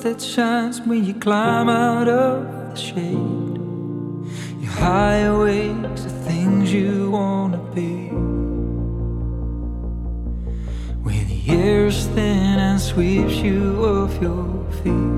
that shines when you climb out of the shade. Your highways are things you wanna be. When the air's thin and sweeps you off your feet.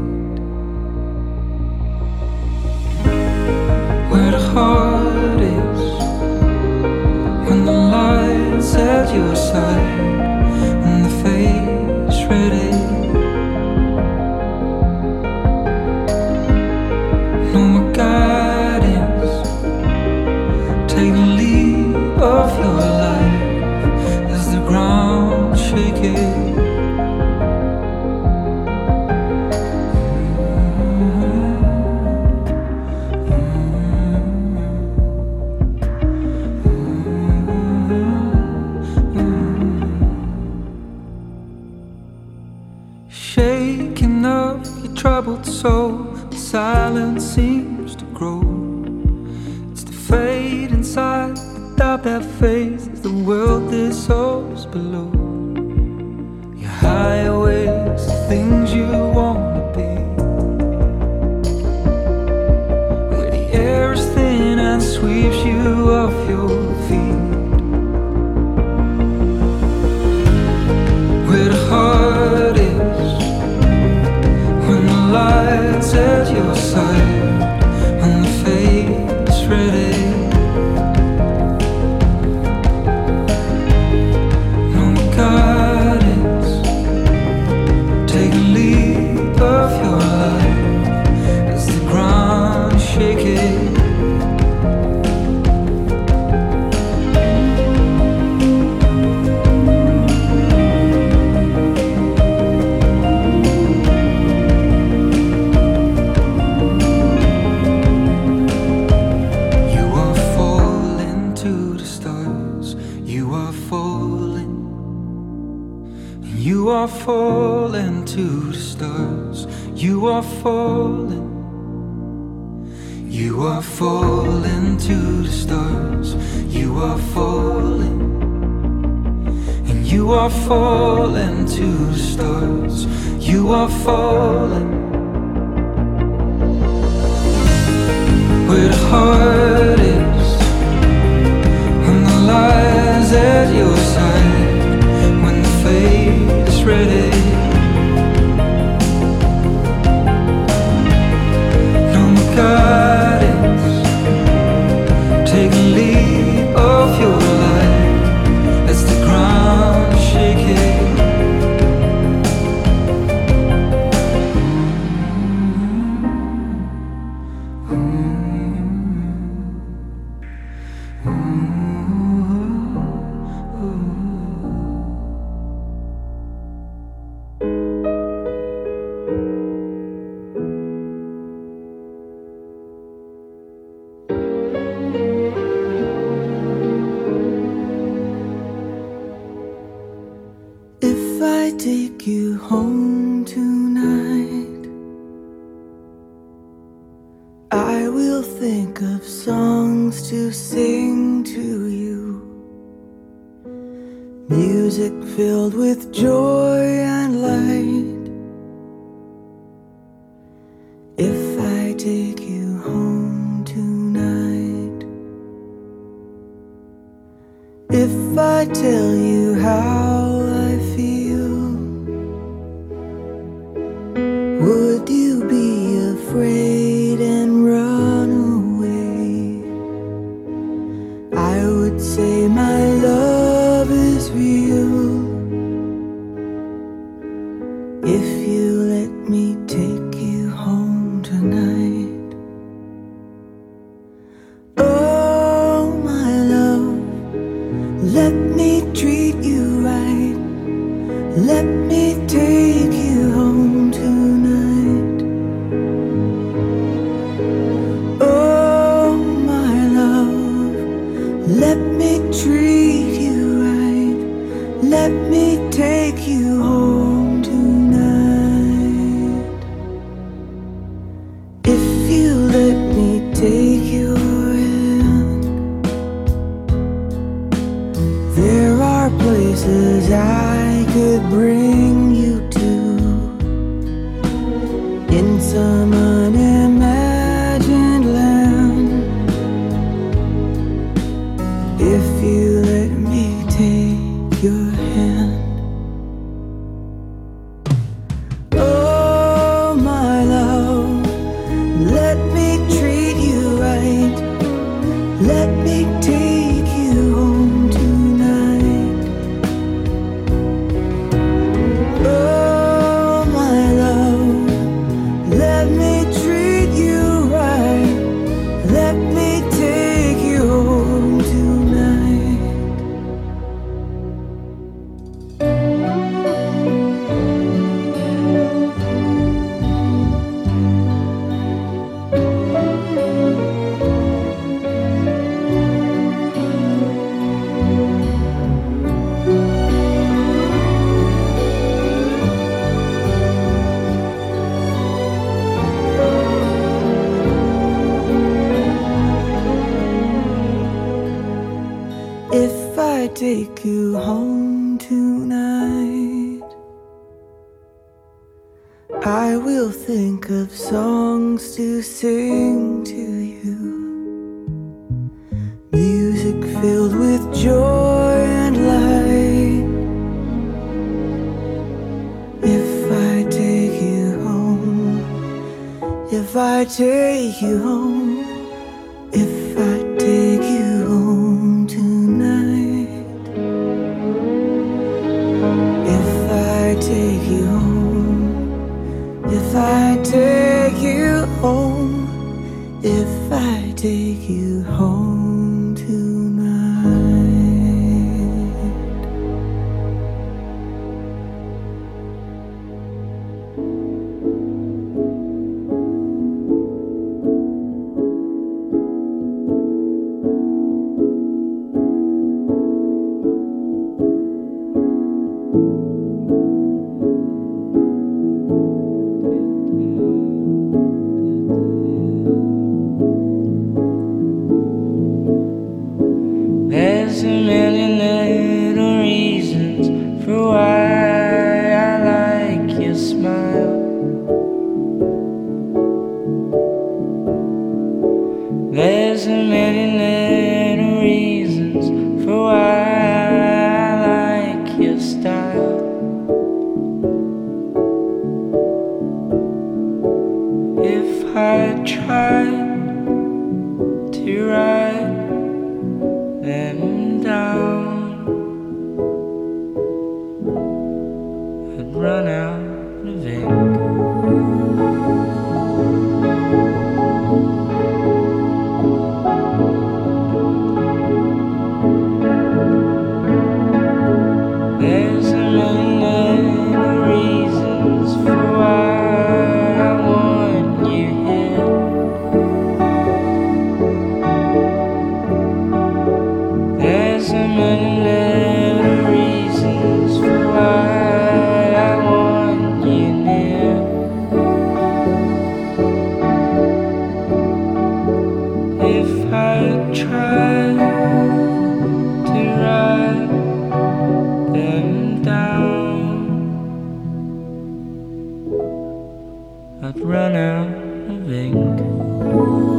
run out of ink.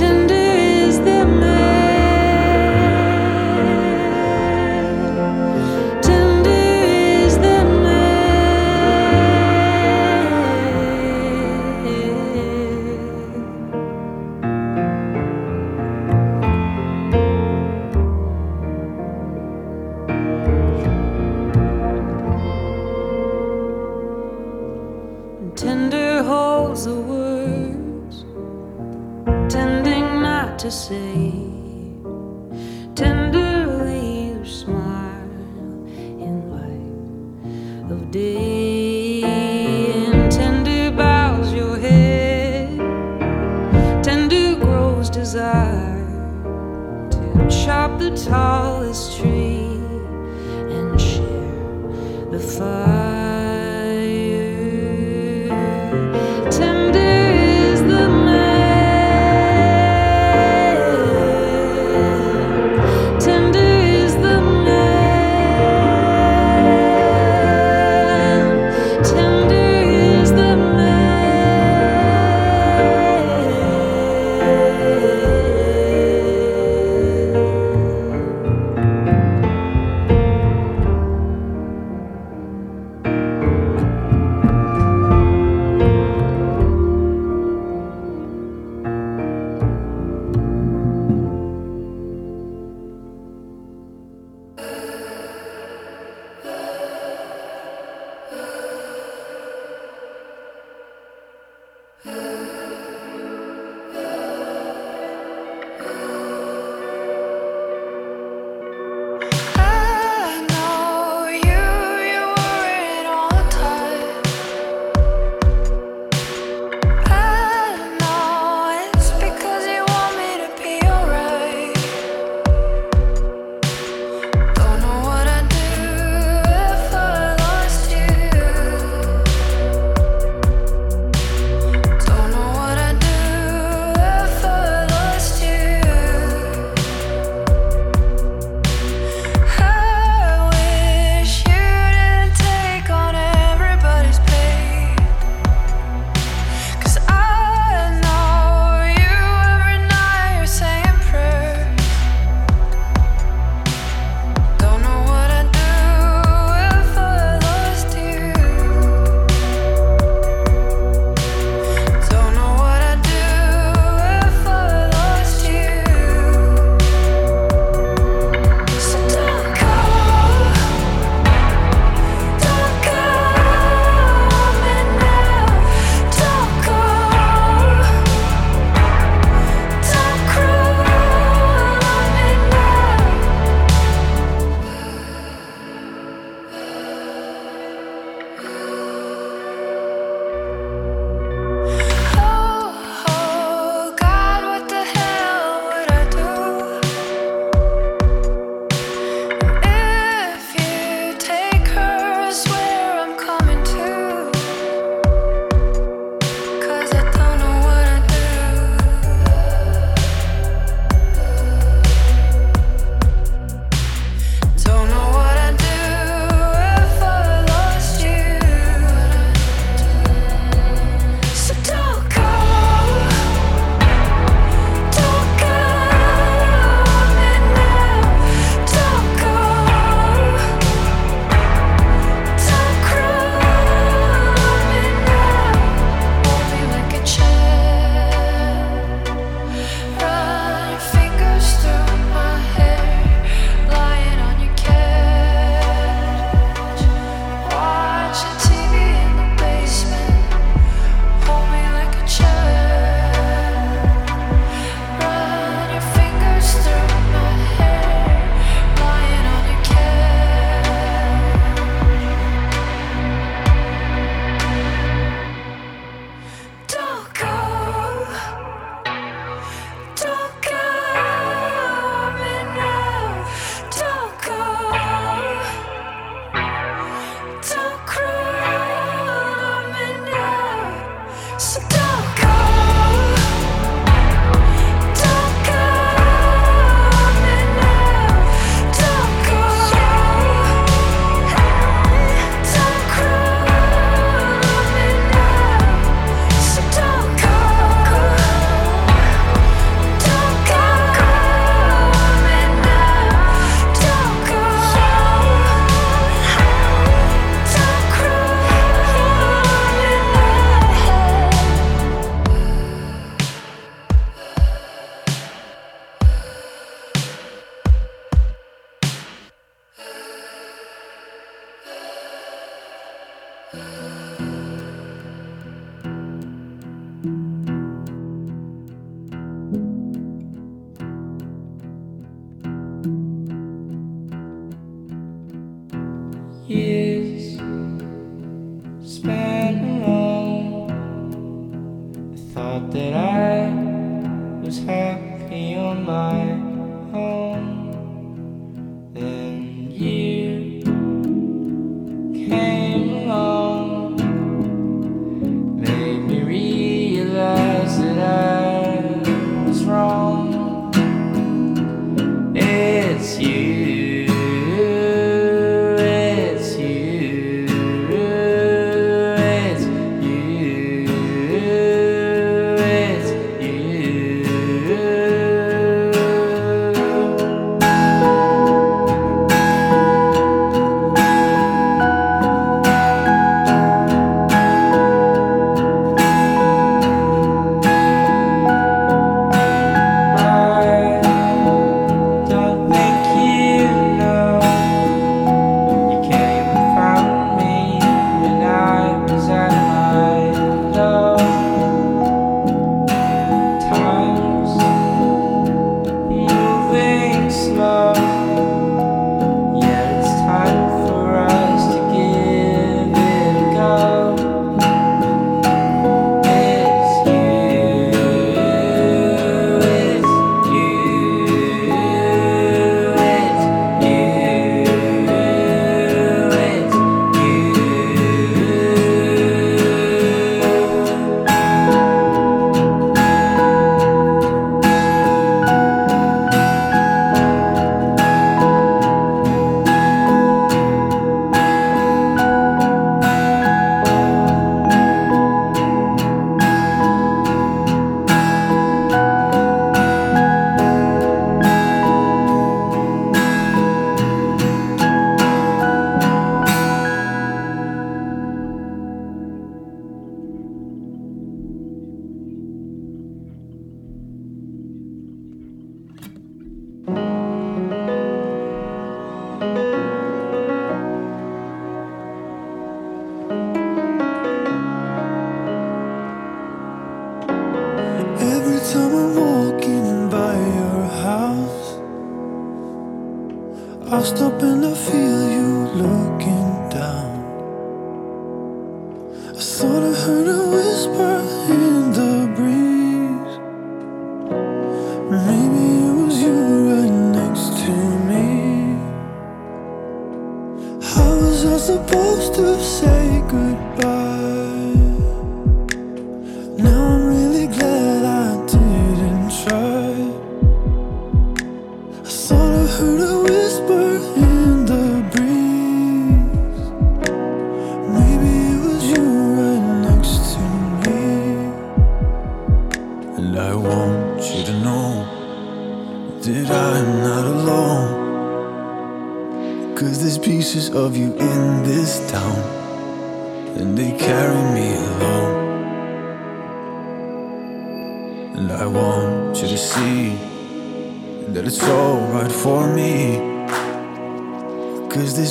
mountain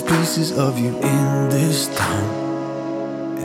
pieces of you in this town,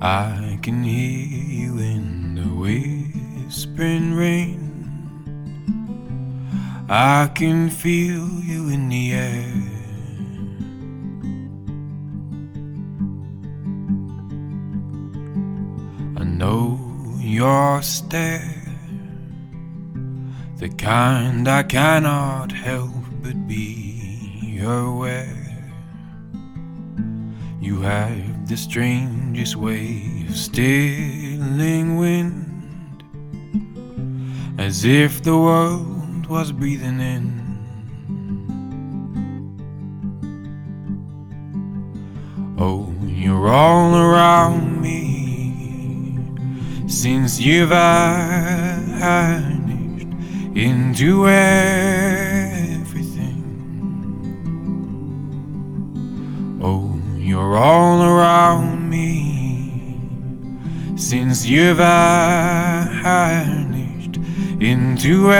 I can hear you in the whispering rain. I can feel you in the air. I know your stare, the kind I cannot help but be aware. You have the strangest way of stealing wind, as if the world was breathing in. Oh, you're all around me since you've vanished into air. You've vanished into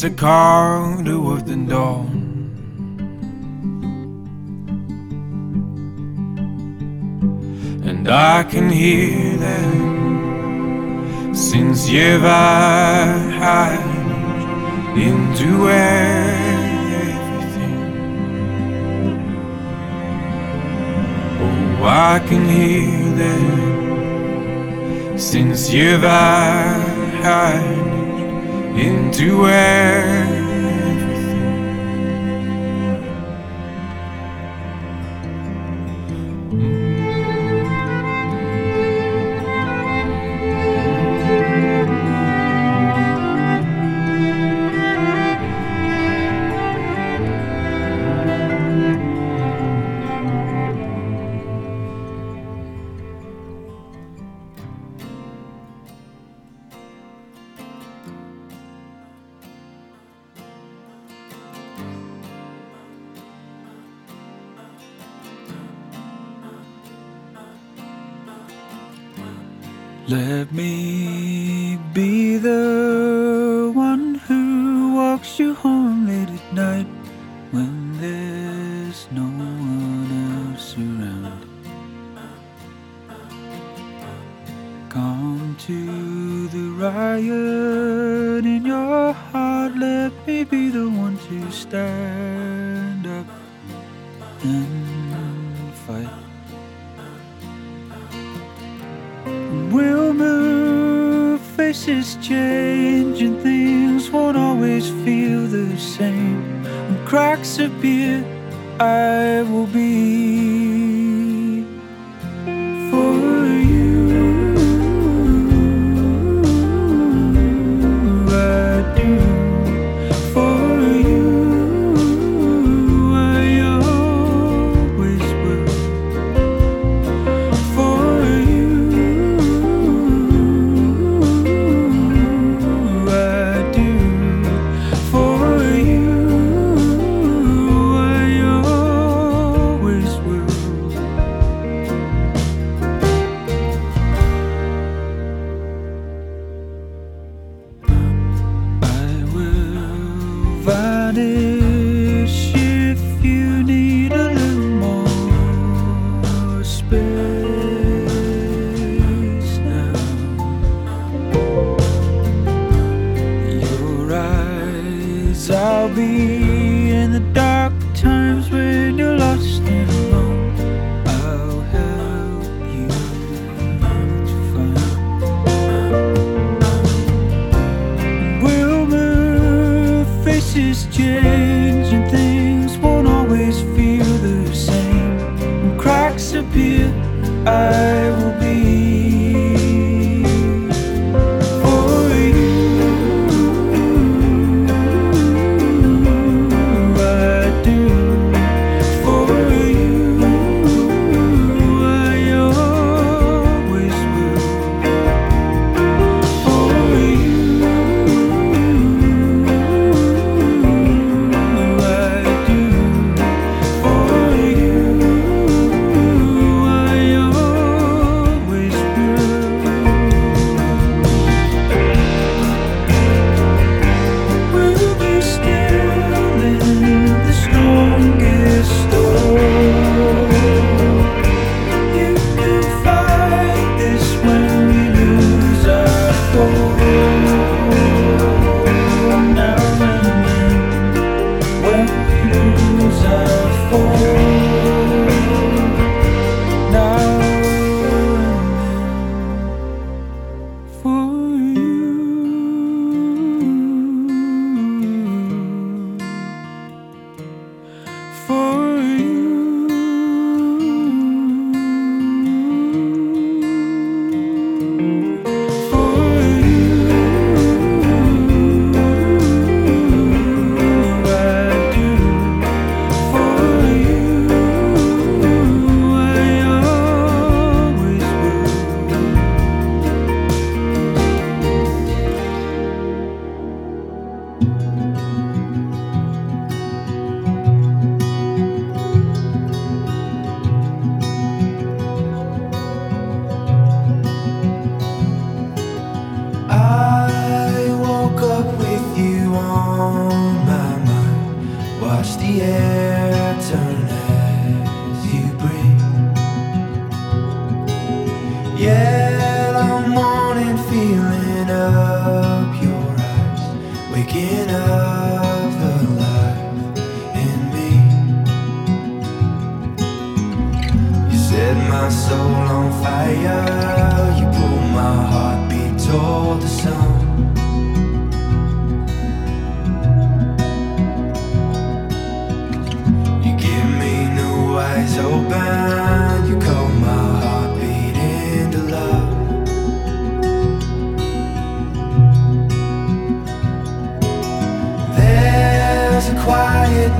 It's a corridor of the dawn. And I can hear them since you've hide into everything. Oh, I can hear that since you've hide into where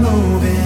moving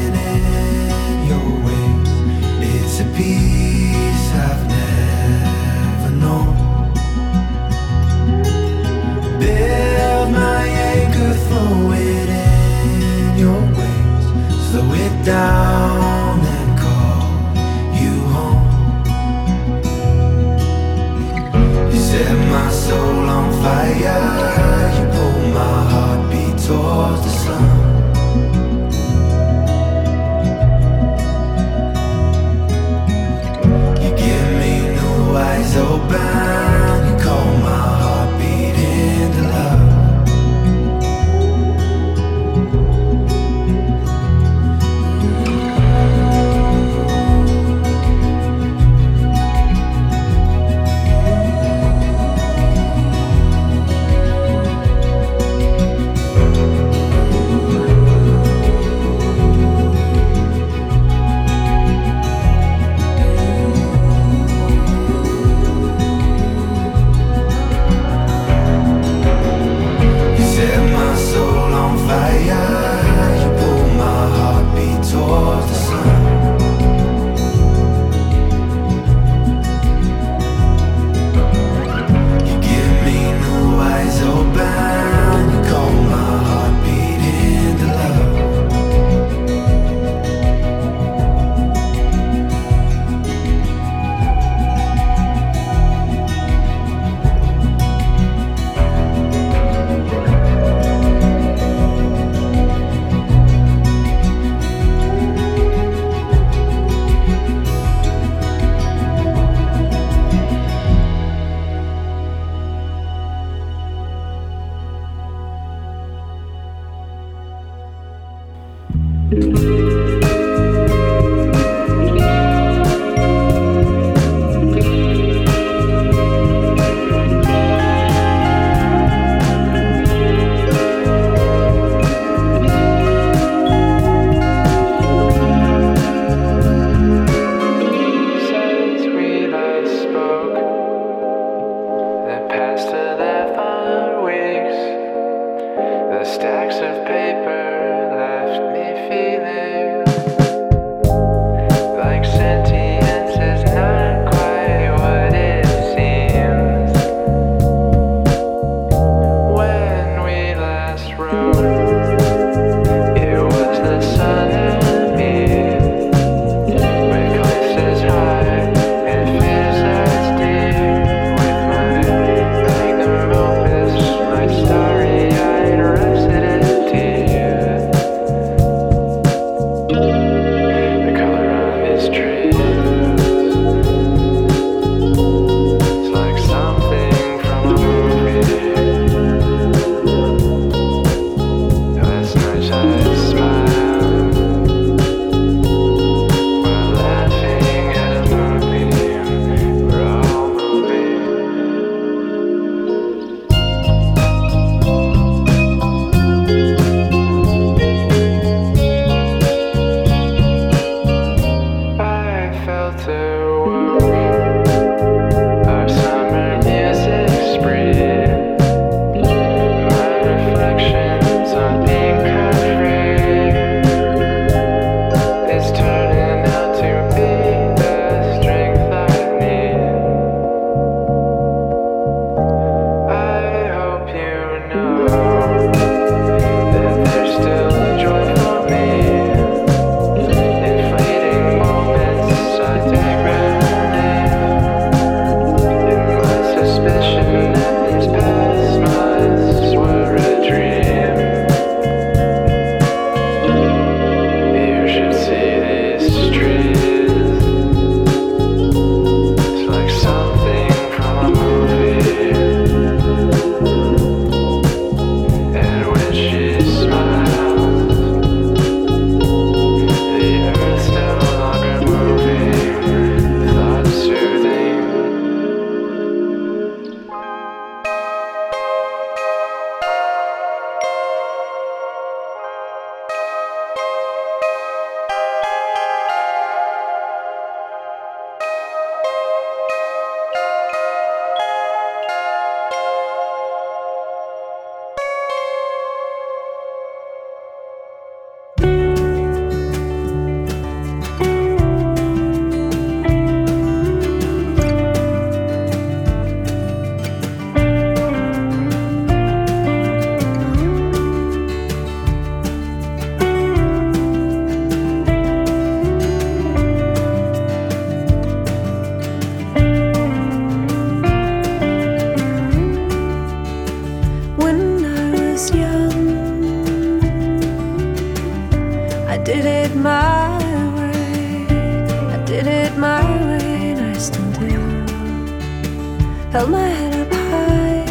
held my head up high,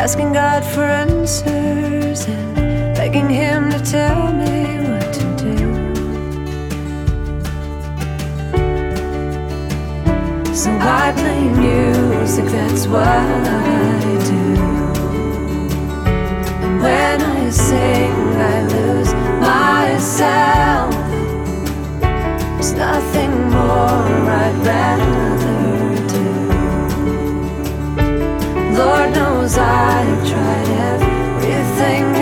asking God for answers and begging Him to tell me what to do. So I play music, that's what I do. And when I sing, I lose myself. Nothing more I'd rather do. Lord knows I've tried everything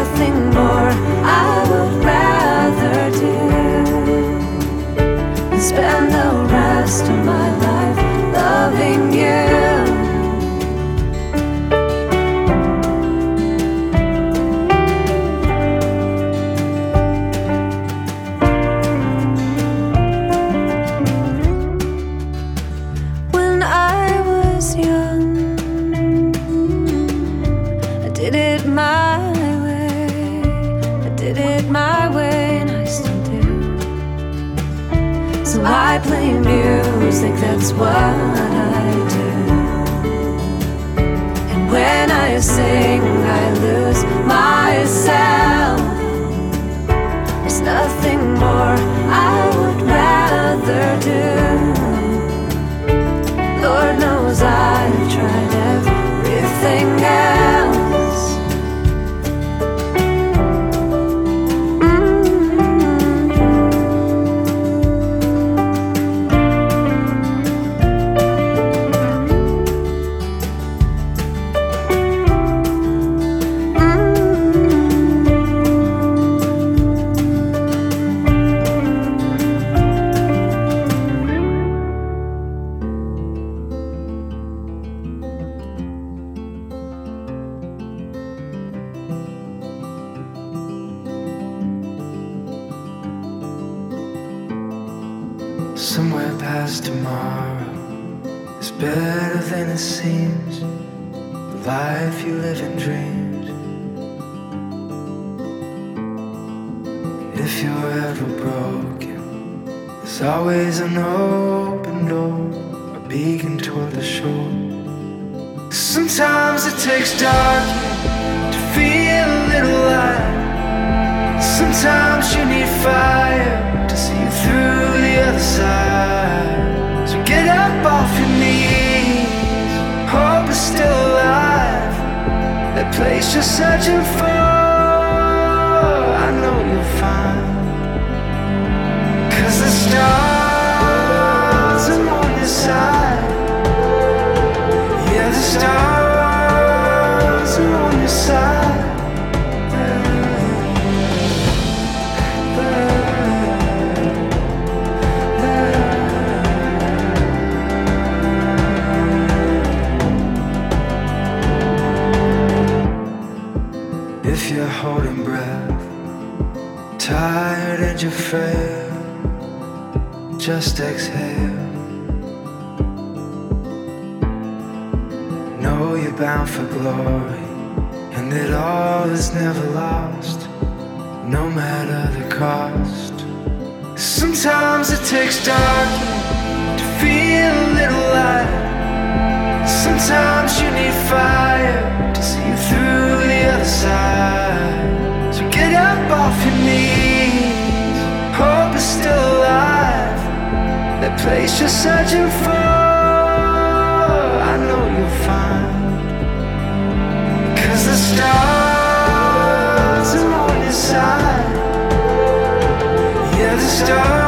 nothing more. I toward the shore. Sometimes it takes darkness to feel a little light. Sometimes you need fire to see you through the other side. So get up off your knees. Hope is still alive. That place you're searching for, I know you'll find. Cause the stars are on your side. Tired and you fail, just exhale. Know you're bound for glory, and that all is never lost, no matter the cost. Sometimes it takes darkness to feel a little light. Sometimes you need fire to see you through the other side. So get up off your knees still alive. That place you're searching for, I know you'll find. Cause the stars are on your side. Yeah, the stars.